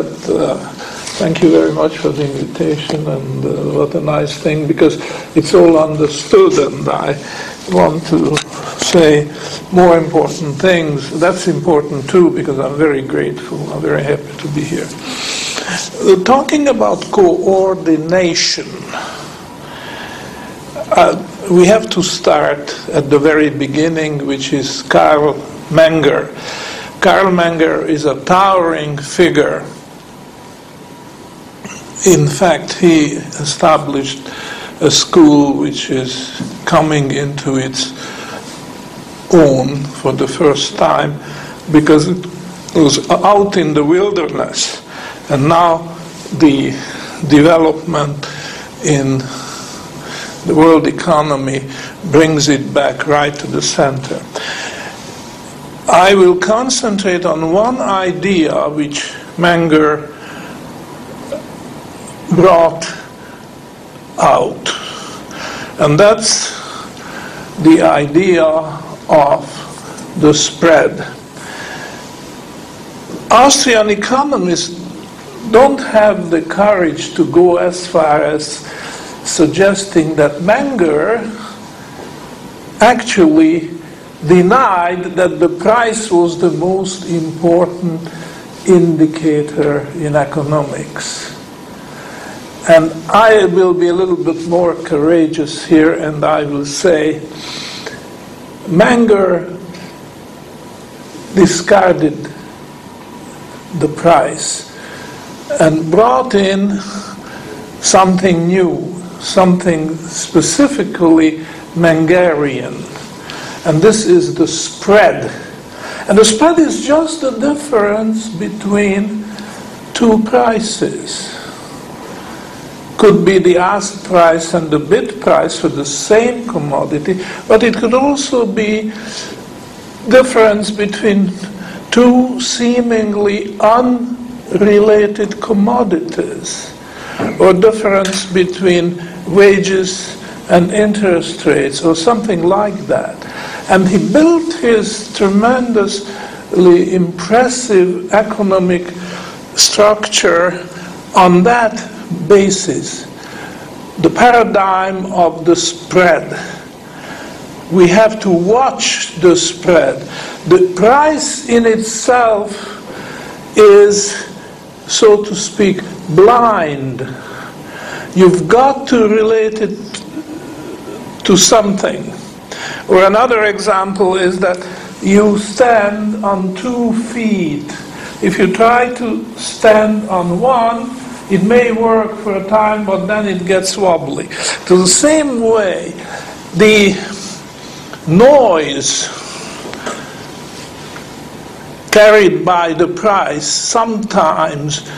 Uh, thank you very much for the invitation, and uh, what a nice thing because it's all understood, and I want to say more important things. That's important too because I'm very grateful. I'm very happy to be here. Uh, talking about coordination, uh, we have to start at the very beginning, which is Karl Menger. Karl Menger is a towering figure in fact, he established a school which is coming into its own for the first time because it was out in the wilderness. And now the development in the world economy brings it back right to the center. I will concentrate on one idea which Menger brought out. And that's the idea of the spread. Austrian economists don't have the courage to go as far as suggesting that Menger actually denied that the price was the most important indicator in economics. And I will be a little bit more courageous here and I will say Menger discarded the price and brought in something new, something specifically Mengerian. And this is the spread. And the spread is just the difference between two prices could be the ask price and the bid price for the same commodity, but it could also be difference between two seemingly unrelated commodities, or difference between wages and interest rates, or something like that. And he built his tremendously impressive economic structure on that basis, the paradigm of the spread. We have to watch the spread. The price in itself is, so to speak, blind. You've got to relate it to something. Or another example is that you stand on two feet. If you try to stand on one, it may work for a time, but then it gets wobbly. To the same way, the noise carried by the price sometimes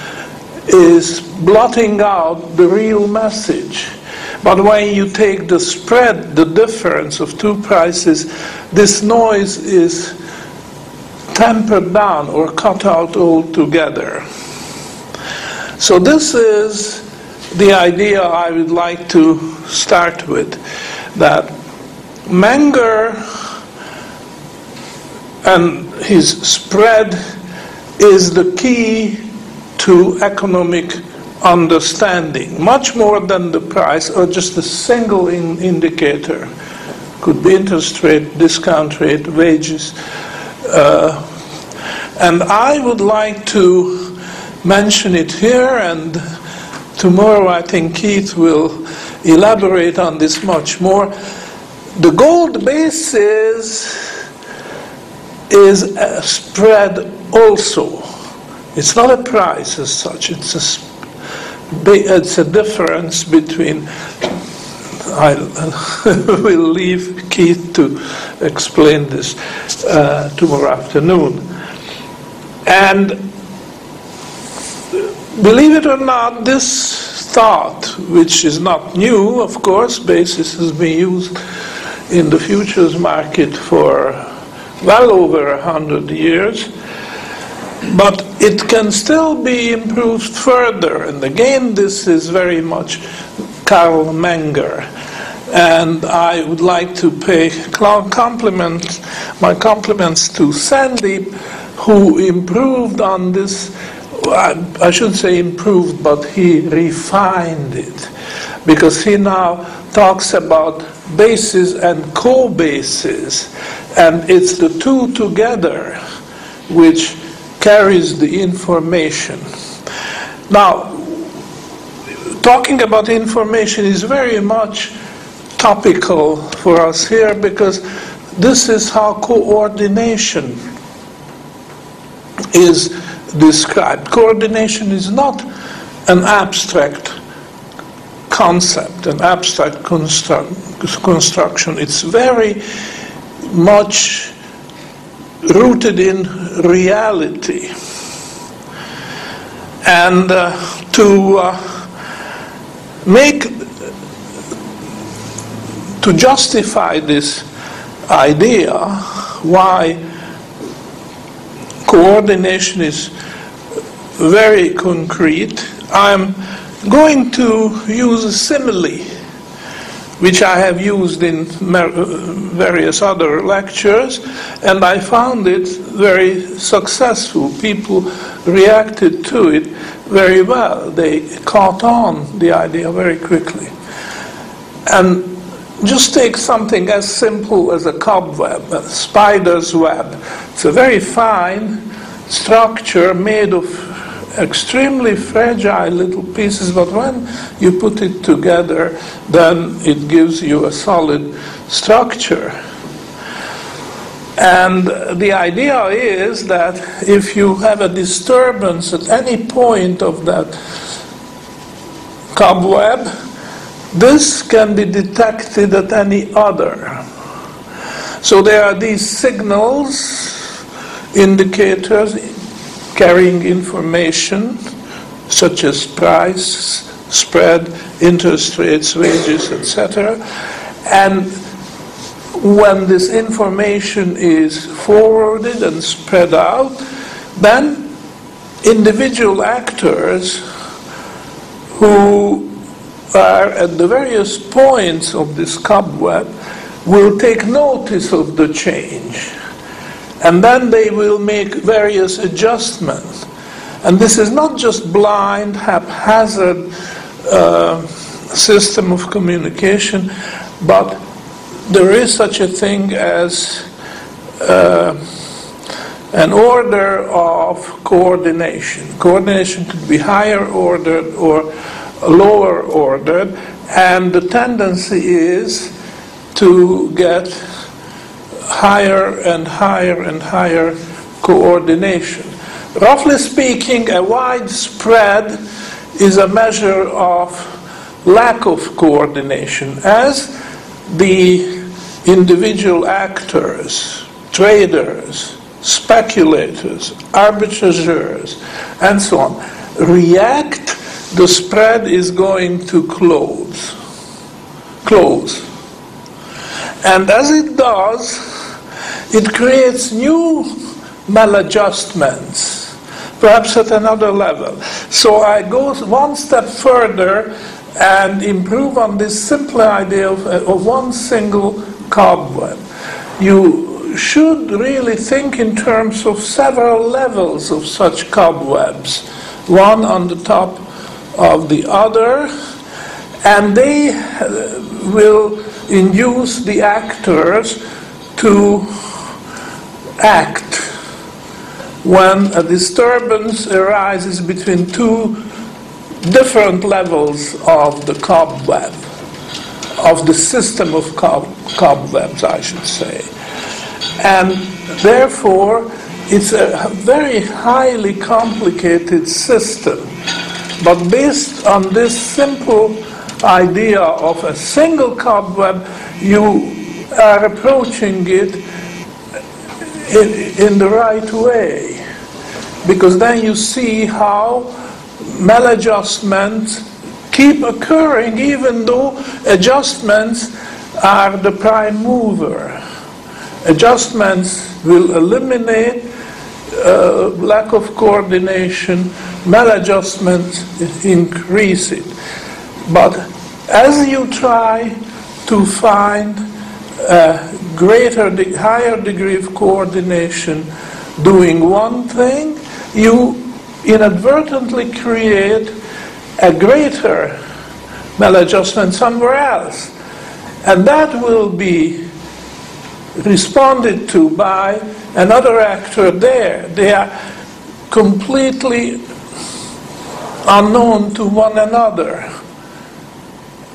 is blotting out the real message. But when you take the spread, the difference of two prices, this noise is tempered down or cut out altogether. So, this is the idea I would like to start with that Menger and his spread is the key to economic understanding, much more than the price or just a single in indicator. Could be interest rate, discount rate, wages. Uh, and I would like to mention it here, and tomorrow I think Keith will elaborate on this much more. The gold basis is a spread also. It's not a price as such. It's a it's a difference between. I will leave Keith to explain this uh, tomorrow afternoon. And Believe it or not, this thought, which is not new, of course, basis has been used in the futures market for well over a hundred years, but it can still be improved further. And again, this is very much Karl Menger. And I would like to pay compliments, my compliments to Sandeep, who improved on this I shouldn't say improved, but he refined it because he now talks about bases and co-bases, and it's the two together which carries the information. Now, talking about information is very much topical for us here because this is how coordination is described. Coordination is not an abstract concept, an abstract constru- construction. It's very much rooted in reality. And uh, to uh, make, to justify this idea, why coordination is very concrete, I'm going to use a simile which I have used in uh, various other lectures, and I found it very successful. People reacted to it very well. They caught on the idea very quickly. And just take something as simple as a cobweb, a spider's web. It's a very fine structure made of extremely fragile little pieces, but when you put it together, then it gives you a solid structure. And the idea is that if you have a disturbance at any point of that cobweb, this can be detected at any other. So there are these signals, indicators, carrying information such as price, spread, interest rates, wages, etc. And when this information is forwarded and spread out, then individual actors who are at the various points of this cobweb will take notice of the change and then they will make various adjustments. And this is not just blind, haphazard uh, system of communication, but there is such a thing as uh, an order of coordination. Coordination could be higher ordered or lower ordered, and the tendency is to get higher and higher and higher coordination. Roughly speaking, a widespread is a measure of lack of coordination as the individual actors, traders, speculators, arbitrageurs, and so on react, the spread is going to close. Close. And as it does, it creates new maladjustments, perhaps at another level. So I go one step further and improve on this simple idea of, of one single cobweb. You should really think in terms of several levels of such cobwebs, one on the top of the other, and they uh, will induce the actors to act when a disturbance arises between two different levels of the cobweb, of the system of cob- cobwebs, I should say. And therefore, it's a very highly complicated system. But based on this simple idea of a single cobweb, you are approaching it in, in the right way. Because then you see how maladjustments keep occurring even though adjustments are the prime mover. Adjustments will eliminate uh, lack of coordination, maladjustment increase it. But as you try to find a greater, higher degree of coordination doing one thing, you inadvertently create a greater maladjustment somewhere else. And that will be responded to by another actor there. They are completely unknown to one another.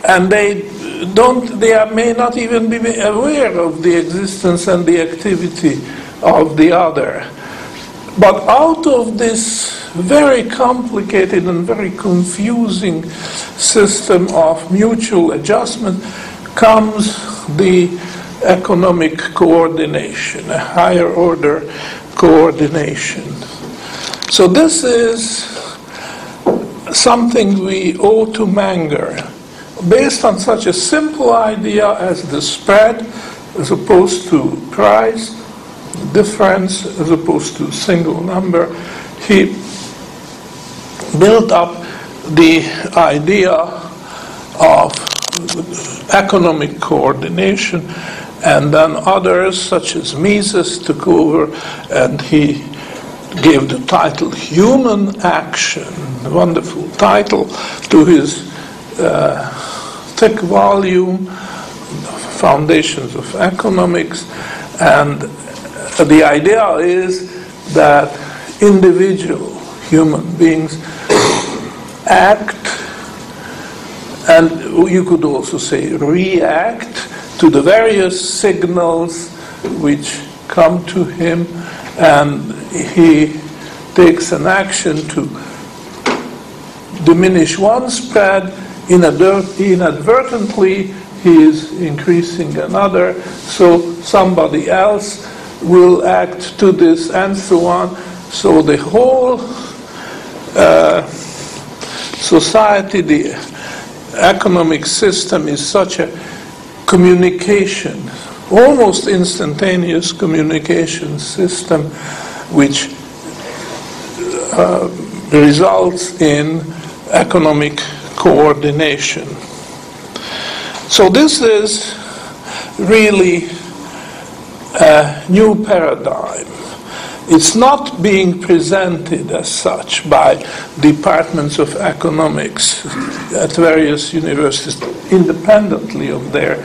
And they don't, they are, may not even be aware of the existence and the activity of the other. But out of this very complicated and very confusing system of mutual adjustment comes the economic coordination, a higher order coordination. So this is something we owe to Menger, based on such a simple idea as the spread as opposed to price, difference as opposed to single number. He built up the idea of economic coordination, and then others, such as Mises, took over and he gave the title Human Action, wonderful title, to his uh, thick volume, Foundations of Economics. And the idea is that individual human beings act, and you could also say react to the various signals which come to him, and he takes an action to diminish one spread, inadvertently he is increasing another, so somebody else will act to this, and so on. So the whole uh, society, the economic system is such a communication, almost instantaneous communication system, which uh, results in economic coordination. So this is really a new paradigm. It's not being presented as such by departments of economics at various universities independently of their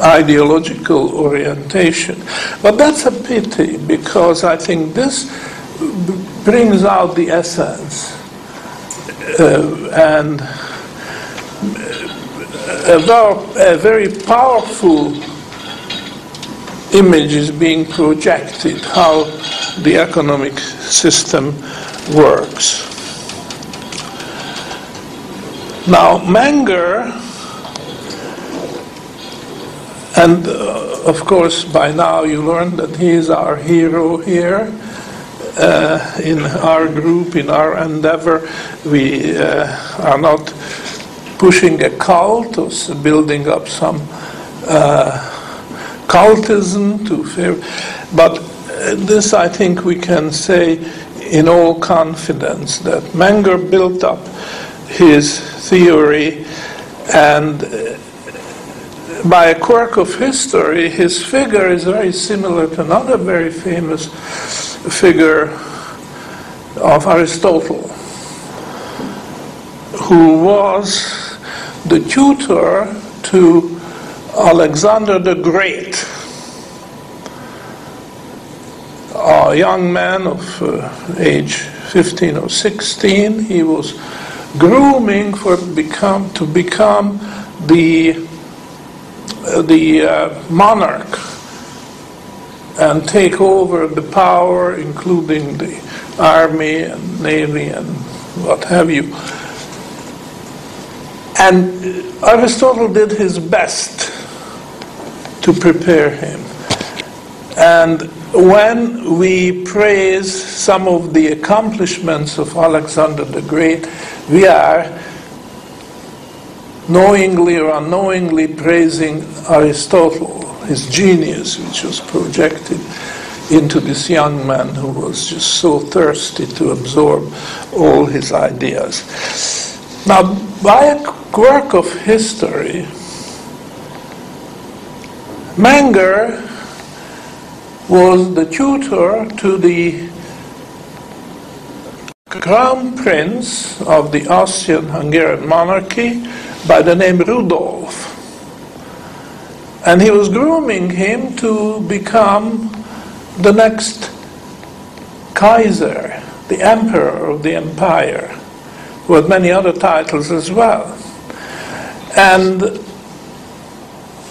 ideological orientation. But that's a pity because I think this brings out the essence uh, and a, a very powerful image is being projected, how the economic system works. Now, Menger, and uh, of course, by now you learned that he is our hero here. Uh, in our group, in our endeavor, we uh, are not pushing a cult or building up some uh, cultism to fear. But uh, this, I think, we can say in all confidence that Menger built up his theory, and uh, by a quirk of history, his figure is very similar to another very famous figure of Aristotle, who was the tutor to Alexander the Great, a young man of uh, age 15 or 16, he was grooming for become to become the uh, the uh, monarch and take over the power, including the army and navy and what have you. And Aristotle did his best to prepare him. And when we praise some of the accomplishments of Alexander the Great, we are knowingly or unknowingly praising Aristotle, his genius, which was projected into this young man who was just so thirsty to absorb all his ideas. Now, by a quirk of history, Menger was the tutor to the crown prince of the Austrian-Hungarian monarchy by the name Rudolf. And he was grooming him to become the next Kaiser, the emperor of the empire, who had many other titles as well. And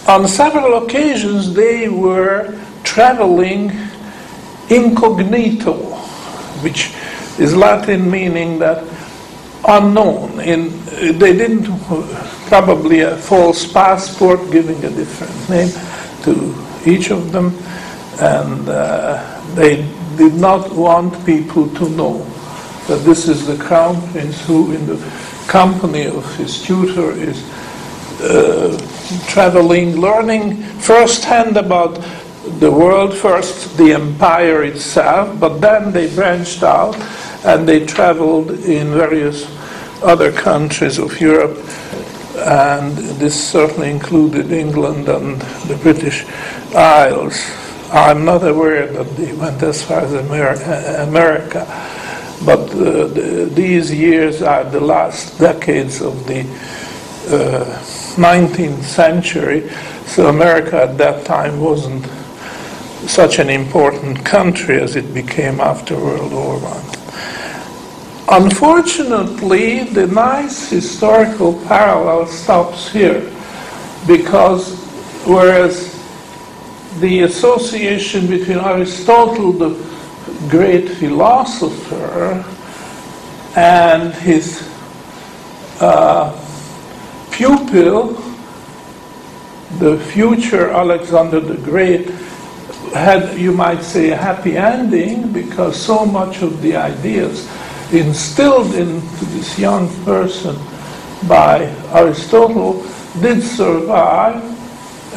on several occasions they were traveling incognito, which is Latin meaning that unknown. In, they didn't probably a false passport giving a different name to each of them, and uh, they did not want people to know that this is the crown prince who, in the company of his tutor, is uh, traveling, learning firsthand about the world, first the empire itself, but then they branched out and they traveled in various other countries of Europe, and this certainly included England and the British Isles. I'm not aware that they went as far as America, but uh, the, these years are the last decades of the uh, 19th century, so America at that time wasn't such an important country as it became after World War I. Unfortunately, the nice historical parallel stops here because whereas the association between Aristotle, the great philosopher, and his uh, pupil, the future Alexander the Great, had, you might say, a happy ending because so much of the ideas instilled into this young person by Aristotle did survive,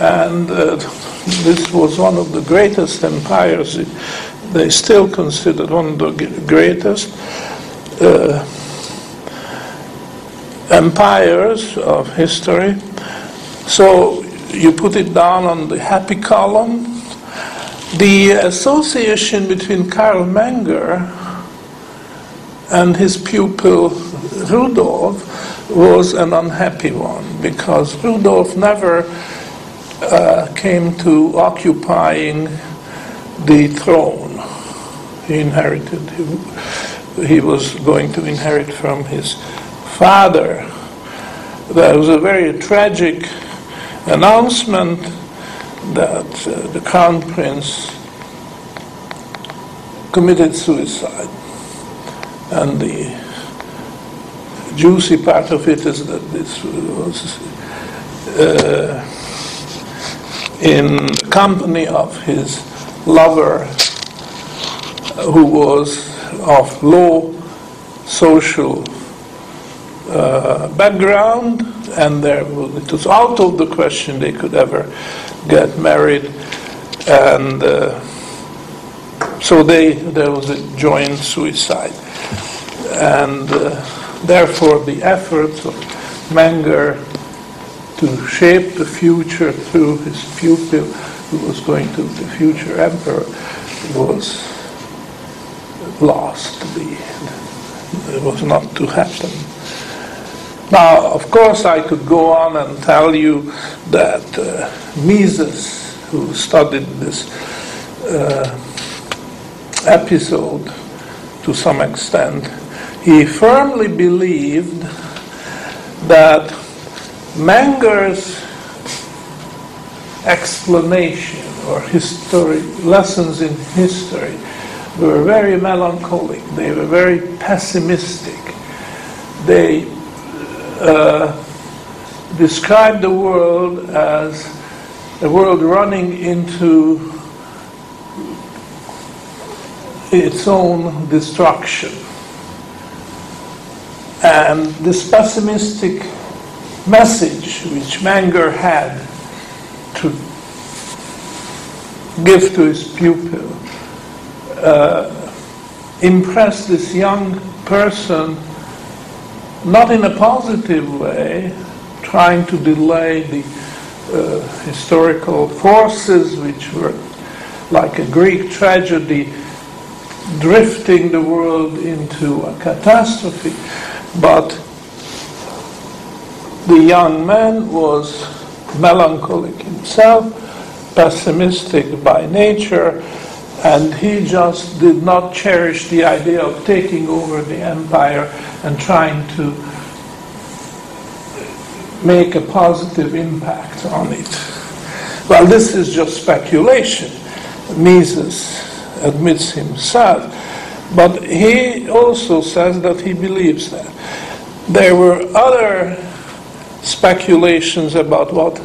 and uh, this was one of the greatest empires. They still considered one of the greatest uh, empires of history. So you put it down on the happy column. The association between Karl Menger and his pupil Rudolf was an unhappy one because Rudolf never uh, came to occupying the throne he inherited. He, he was going to inherit from his father. That was a very tragic announcement that uh, the crown prince committed suicide. And the juicy part of it is that this was uh, in company of his lover, who was of low social uh, background, and there it was out of the question they could ever get married, and uh, so they there was a joint suicide and uh, therefore the efforts of Menger to shape the future through his pupil, who was going to be the future emperor, was lost. The, it was not to happen. Now, of course, I could go on and tell you that uh, Mises, who studied this uh, episode to some extent, he firmly believed that Menger's explanation or history, lessons in history were very melancholic. They were very pessimistic. They uh, described the world as a world running into its own destruction. And this pessimistic message which Menger had to give to his pupil uh, impressed this young person not in a positive way, trying to delay the uh, historical forces which were like a Greek tragedy drifting the world into a catastrophe. But the young man was melancholic himself, pessimistic by nature, and he just did not cherish the idea of taking over the empire and trying to make a positive impact on it. Well, this is just speculation. Mises admits himself, but he also says that he believes that. There were other speculations about what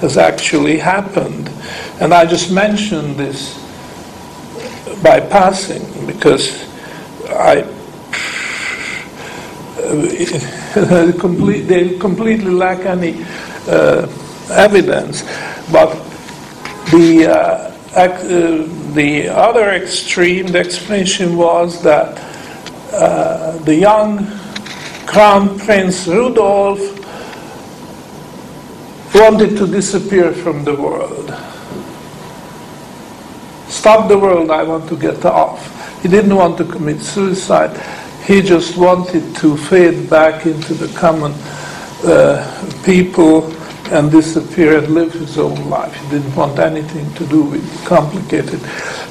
has actually happened, and I just mentioned this by passing because I complete, they completely lack any uh, evidence. But the uh, uh, the other extreme, the explanation was that uh, the young Crown Prince Rudolf wanted to disappear from the world. Stop the world, I want to get off. He didn't want to commit suicide. He just wanted to fade back into the common uh, people and disappear and live his own life. He didn't want anything to do with complicated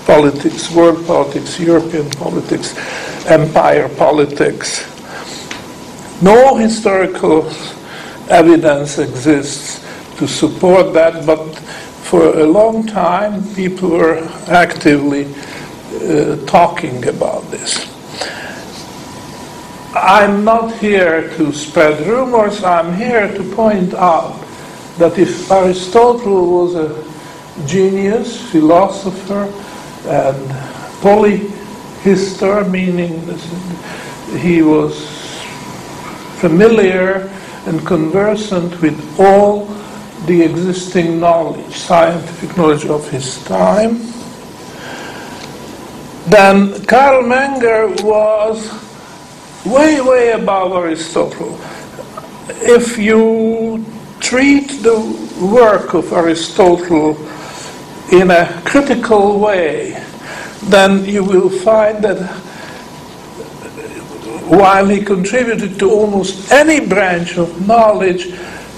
politics, world politics, European politics, empire politics. No historical evidence exists to support that, but for a long time people were actively uh, talking about this. I'm not here to spread rumors, I'm here to point out that if Aristotle was a genius, philosopher, and polyhistor, meaning he was familiar and conversant with all the existing knowledge, scientific knowledge of his time, then Karl Menger was way, way above Aristotle. If you treat the work of Aristotle in a critical way, then you will find that while he contributed to almost any branch of knowledge,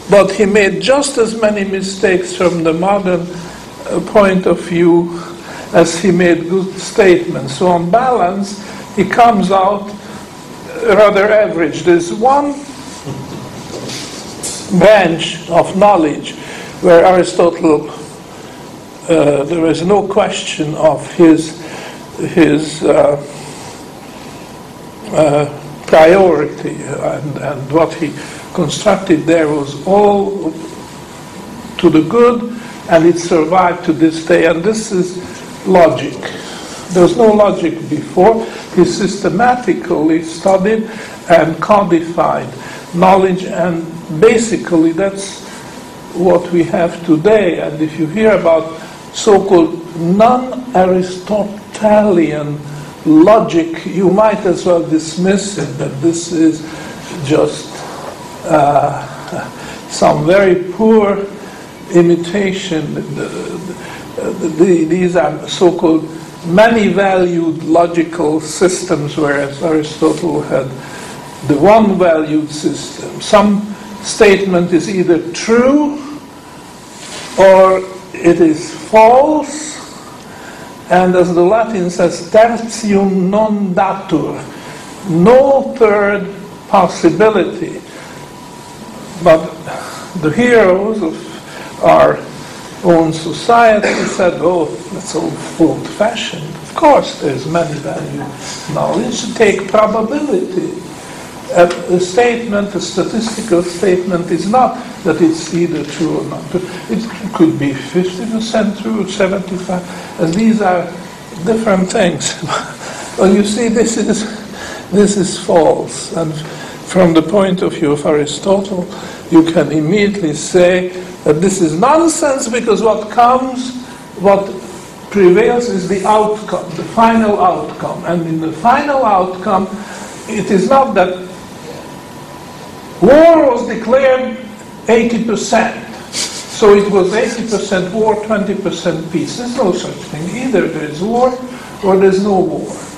but he made just as many mistakes from the modern uh, point of view as he made good statements. So, on balance, he comes out rather average. There's one branch of knowledge where Aristotle, uh, there is no question of his, his uh, uh, priority and, and what he constructed there was all to the good and it survived to this day and this is logic. There was no logic before. He systematically studied and codified knowledge and basically that's what we have today. And if you hear about so-called non-Aristotelian logic, you might as well dismiss it that this is just Uh, some very poor imitation. The, the, the, these are so-called many-valued logical systems, whereas Aristotle had the one-valued system. Some statement is either true or it is false, and as the Latin says, tertium non datur, no third possibility. But the heroes of our own society said, oh, that's all old fashioned. Of course, there's many value knowledge. Take probability a, a, statement, a statistical statement, is not that it's either true or not. It could be 50% true, 75, and these are different things. well, you see, this is this is false, and from the point of view of Aristotle, you can immediately say that this is nonsense because what comes, what prevails is the outcome, the final outcome, and in the final outcome, it is not that War was declared 80%. So it was 80% war, 20% peace. There's no such thing. Either there's war or there's no war.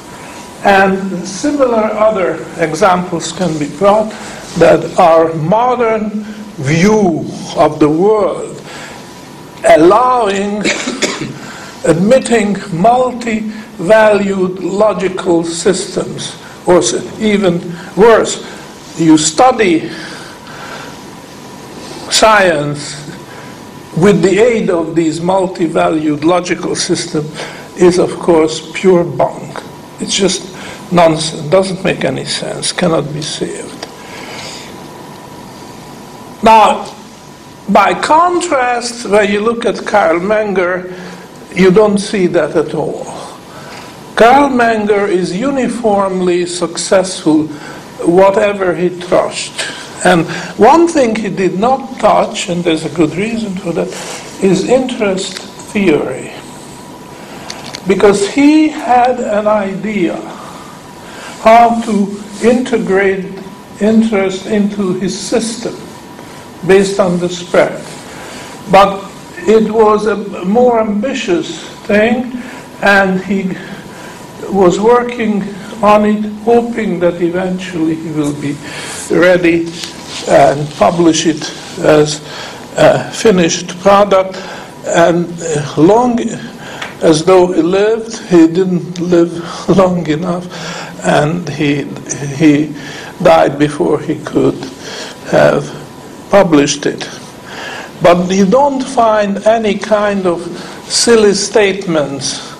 And similar other examples can be brought that our modern view of the world, allowing, admitting multi-valued logical systems, or even worse, you study science with the aid of these multi-valued logical systems is of course pure bunk. It's just nonsense, doesn't make any sense, cannot be saved. Now, by contrast, when you look at Karl Menger, you don't see that at all. Karl Menger is uniformly successful whatever he touched. And one thing he did not touch, and there's a good reason for that, is interest theory. Because he had an idea how to integrate interest into his system based on the spread. But it was a more ambitious thing, and he was working on it, hoping that eventually he will be ready and publish it as a finished product. And uh, long as though he lived, he didn't live long enough, and he he died before he could have published it. But you don't find any kind of silly statements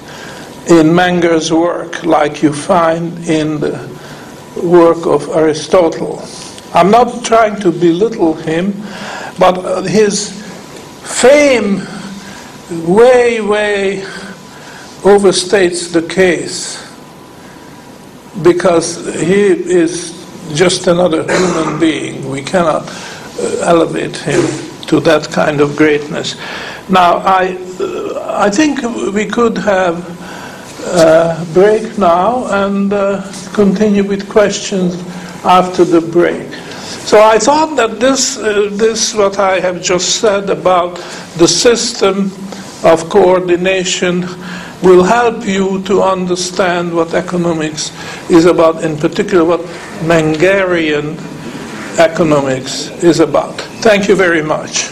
in Menger's work like you find in the work of Aristotle. I'm not trying to belittle him, but his fame way, way overstates the case because he is just another human being. We cannot uh, elevate him to that kind of greatness. Now, I, uh, I think we could have uh, break now and continue with questions after the break. So I thought that this, uh, this what I have just said about the system of coordination will help you to understand what economics is about, in particular what Mengerian economics is about. Thank you very much.